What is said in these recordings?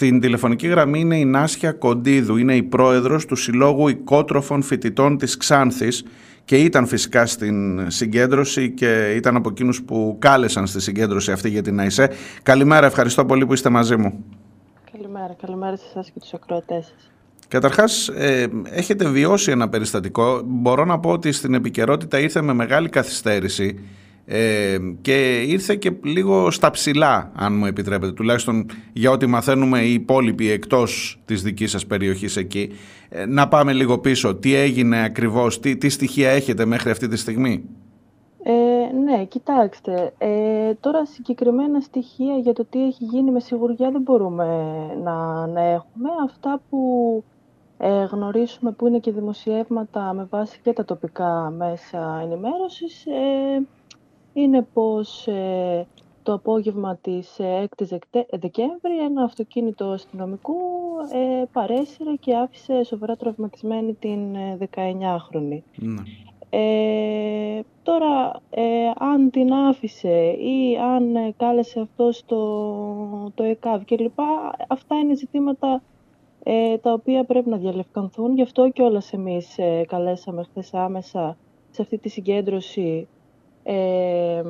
Στην τηλεφωνική γραμμή είναι η Νάσια Κοντίδου, είναι η πρόεδρος του Συλλόγου Οικότροφων Φοιτητών της Ξάνθης και ήταν φυσικά στην συγκέντρωση και ήταν από εκείνους που κάλεσαν στη συγκέντρωση αυτή για την ΑΙΣΕ. Καλημέρα, ευχαριστώ πολύ που είστε μαζί μου. Καλημέρα, καλημέρα σε εσάς και τους ακροατές σας. Καταρχάς, ε, έχετε βιώσει ένα περιστατικό. Μπορώ να πω ότι στην επικαιρότητα ήρθε με μεγάλη καθυστέρηση ε, και ήρθε και λίγο στα ψηλά, αν μου επιτρέπετε, τουλάχιστον για ό,τι μαθαίνουμε οι υπόλοιποι εκτός της δικής σας περιοχής εκεί. Ε, να πάμε λίγο πίσω. Τι έγινε ακριβώς, τι, τι στοιχεία έχετε μέχρι αυτή τη στιγμή; Ε, ναι, κοιτάξτε, ε, τώρα συγκεκριμένα στοιχεία για το τι έχει γίνει με σιγουριά δεν μπορούμε να, να έχουμε. Αυτά που ε, γνωρίσουμε που είναι και δημοσιεύματα με βάση και τα τοπικά μέσα ενημέρωσης ε, είναι πως ε, το απόγευμα της 6ης ε, Δεκέμβρη ένα αυτοκίνητο αστυνομικού ε, παρέσυρε και άφησε σοβαρά τραυματισμένη την 19χρονη. Ε, ναι. Ε, τώρα, αν την άφησε ή αν κάλεσε αυτός το, το ΕΚΑΒ κλπ. Αυτά είναι ζητήματα τα οποία πρέπει να διαλευκανθούν. Γι' αυτό και όλας εμείς καλέσαμε χθες άμεσα σε αυτή τη συγκέντρωση ε,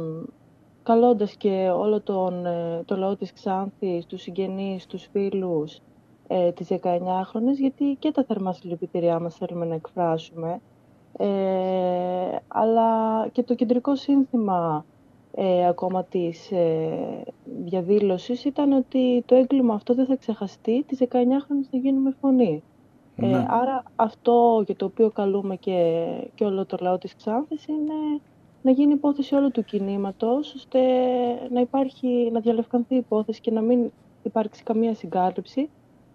καλώντας και όλο τον, ε, το λαό της Ξάνθης, τους συγγενείς, τους φίλους ε, της 19χρονης, γιατί και τα θερμά συλληπιτήριά μας θέλουμε να εκφράσουμε, ε, αλλά και το κεντρικό σύνθημα ε, ακόμα της ε, διαδήλωσης ήταν ότι το έγκλημα αυτό δεν θα ξεχαστεί, τις 19χρονες θα γίνουμε φωνή. Ε, ναι. άρα αυτό για το οποίο καλούμε και, και όλο το λαό της Ξάνθης είναι να γίνει υπόθεση όλου του κινήματος, ώστε να, υπάρχει, να διαλευκανθεί η υπόθεση και να μην υπάρξει καμία συγκάλυψη,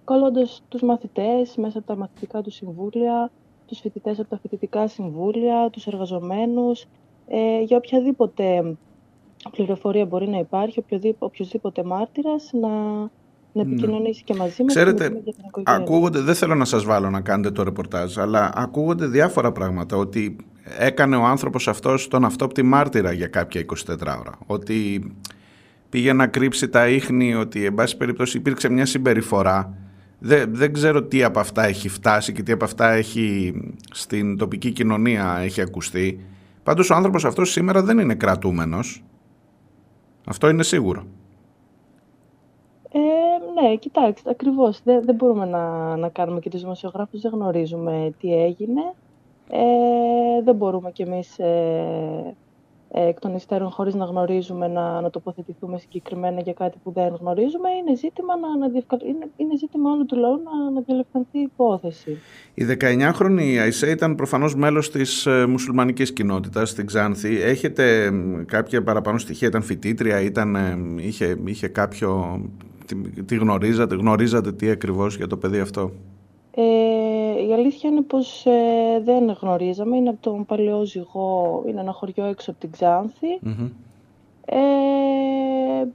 καλώντας τους μαθητές μέσα από τα μαθητικά του συμβούλια, τους φοιτητές από τα φοιτητικά συμβούλια, τους εργαζομένους, ε, για οποιαδήποτε πληροφορία μπορεί να υπάρχει, οποιοδήποτε, οποιοδήποτε μάρτυρας να, να ναι. επικοινωνήσει και μαζί μας. Ξέρετε, ακούγονται, δεν θέλω να σας βάλω να κάνετε το ρεπορτάζ, αλλά ακούγονται διάφορα πράγματα, ότι έκανε ο άνθρωπος αυτός τον αυτόπτη μάρτυρα για κάποια 24 ώρα. Ότι πήγε να κρύψει τα ίχνη, ότι εν πάση περιπτώσει υπήρξε μια συμπεριφορά. Δεν, δεν ξέρω τι από αυτά έχει φτάσει και τι από αυτά έχει στην τοπική κοινωνία έχει ακουστεί. Πάντως ο άνθρωπος αυτός σήμερα δεν είναι κρατούμενος. Αυτό είναι σίγουρο. Ε, ναι, κοιτάξτε, ακριβώς. Δεν, δεν μπορούμε να, να κάνουμε και τους δημοσιογράφους, δεν γνωρίζουμε τι έγινε ε, δεν μπορούμε κι εμείς ε, ε, εκ των υστέρων χωρίς να γνωρίζουμε να, να τοποθετηθούμε συγκεκριμένα για κάτι που δεν γνωρίζουμε. Είναι ζήτημα, να, να είναι, είναι ζήτημα όλου του λαού να, να διαλευκανθεί η υπόθεση. Η 19χρονη Αϊσέ ήταν προφανώς μέλος της ε, μουσουλμανικής κοινότητας στην Ξάνθη. Έχετε κάποια παραπάνω στοιχεία, ήταν φοιτήτρια, ήταν, ε, είχε, είχε κάποιο... Τι, τι γνωρίζατε, γνωρίζατε τι ακριβώς για το παιδί αυτό; Ε, η αλήθεια είναι πως ε, δεν γνωρίζαμε. Είναι από τον Παλαιό Ζυγό, είναι ένα χωριό έξω από την ξανθη Ε,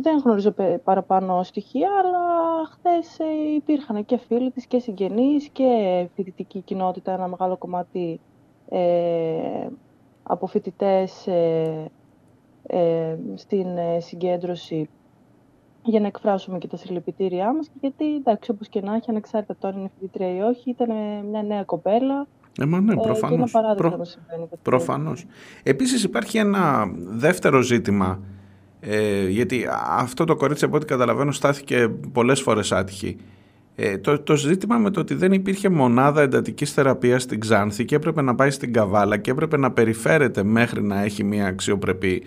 δεν γνωρίζω παραπάνω στοιχεία, αλλά χθες ε, υπήρχαν και φίλοι της και συγγενείς και φοιτητική κοινότητα, ένα μεγάλο κομμάτι ε, από φοιτητές ε, ε στην συγκέντρωση για να εκφράσουμε και τα συλληπιτήριά μας γιατί εντάξει όπως και να έχει ανεξάρτητα τώρα είναι φοιτήτρια ή όχι ήταν μια νέα κοπέλα ε, μα ναι, προφανώς. Ε, και Προ... συμβαίνει. Προφανώς. Επίσης υπάρχει ένα δεύτερο ζήτημα ε, γιατί αυτό το κορίτσι από ό,τι καταλαβαίνω στάθηκε πολλές φορές άτυχη. Ε, το, το ζήτημα με το ότι δεν υπήρχε μονάδα εντατικής θεραπείας στην Ξάνθη και έπρεπε να πάει στην Καβάλα και έπρεπε να περιφέρεται μέχρι να έχει μια αξιοπρεπή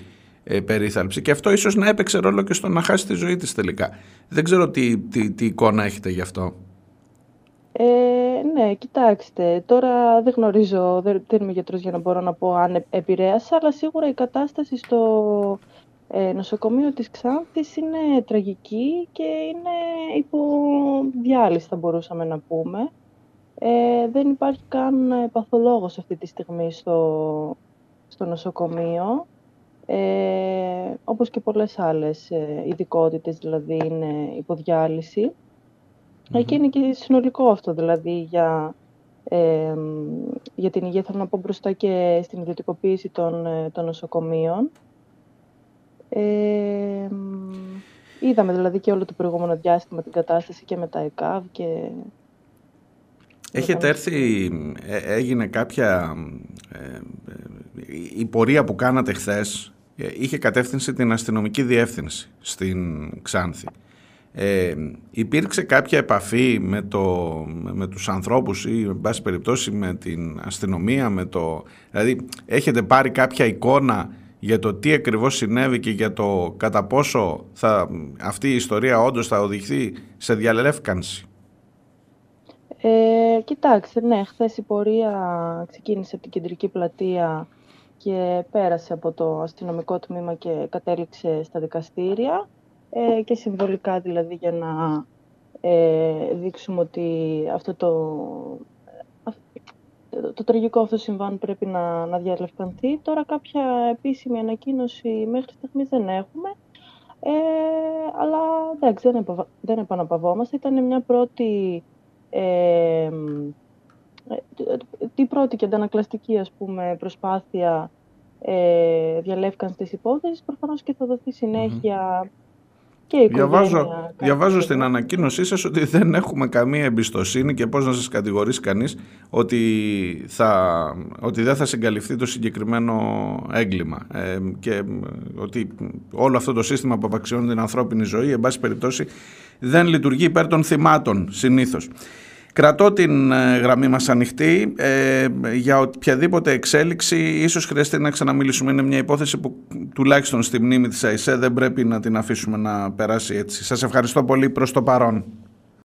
ε, περίθαλψη και αυτό ίσως να έπαιξε ρόλο και στο να χάσει τη ζωή της τελικά. Δεν ξέρω τι, τι, τι εικόνα έχετε γι' αυτό. Ε, ναι, κοιτάξτε, τώρα δεν γνωρίζω, δεν, δεν είμαι γιατρός για να μπορώ να πω αν επηρέασε, αλλά σίγουρα η κατάσταση στο ε, νοσοκομείο της Ξάνθης είναι τραγική και είναι υπό διάλυση θα μπορούσαμε να πούμε. Ε, δεν υπάρχει καν παθολόγος αυτή τη στιγμή στο, στο νοσοκομείο ε, όπως και πολλές άλλες ε, ειδικότητες, δηλαδή είναι υποδιάλυση. Mm-hmm. Και είναι και συνολικό αυτό, δηλαδή, για, ε, για την υγεία. Θέλω να πω μπροστά και στην ιδιωτικοποίηση των, ε, των νοσοκομείων. Ε, είδαμε δηλαδή και όλο το προηγούμενο διάστημα την κατάσταση και με τα ΕΚΑΒ και... Έχετε έρθει, ε, έγινε κάποια, ε, η πορεία που κάνατε χθες είχε κατεύθυνση την αστυνομική διεύθυνση στην Ξάνθη. Ε, υπήρξε κάποια επαφή με, το, με τους ανθρώπους ή με πάση περιπτώσει με την αστυνομία, με το, δηλαδή έχετε πάρει κάποια εικόνα για το τι ακριβώς συνέβη και για το κατά πόσο θα, αυτή η ιστορία όντως θα οδηγηθεί σε διαλεύκανση. Ε, κοιτάξτε, ναι, χθες η πορεία ξεκίνησε από την κεντρική πλατεία και πέρασε από το αστυνομικό τμήμα και κατέληξε στα δικαστήρια ε, και συμβολικά δηλαδή για να ε, δείξουμε ότι αυτό το, το, το τραγικό αυτό συμβάν πρέπει να, να διαλευκανθεί. Τώρα κάποια επίσημη ανακοίνωση μέχρι στιγμής δεν έχουμε. Ε, αλλά εντάξει, δεν, επα, δεν επαναπαυόμαστε. Ήταν μια πρώτη, ε, την πρώτη και αντανακλαστική ας πούμε, προσπάθεια ε, διαλεύκανση της υπόθεσης. Προφανώς και θα δοθεί και διαβάζω, διαβάζω στην ανακοίνωσή σας ότι δεν έχουμε καμία εμπιστοσύνη και πώς να σας κατηγορήσει κανείς ότι, θα, ότι δεν θα συγκαλυφθεί το συγκεκριμένο έγκλημα ε, και ότι όλο αυτό το σύστημα που απαξιώνει την ανθρώπινη ζωή εν πάση περιπτώσει δεν λειτουργεί υπέρ των θυμάτων συνήθως. Κρατώ την ε, γραμμή μας ανοιχτή ε, για οποιαδήποτε εξέλιξη. Ίσως χρειαστεί να ξαναμιλήσουμε. Είναι μια υπόθεση που τουλάχιστον στη μνήμη της ΑΙΣΕ δεν πρέπει να την αφήσουμε να περάσει έτσι. Σας ευχαριστώ πολύ προς το παρόν.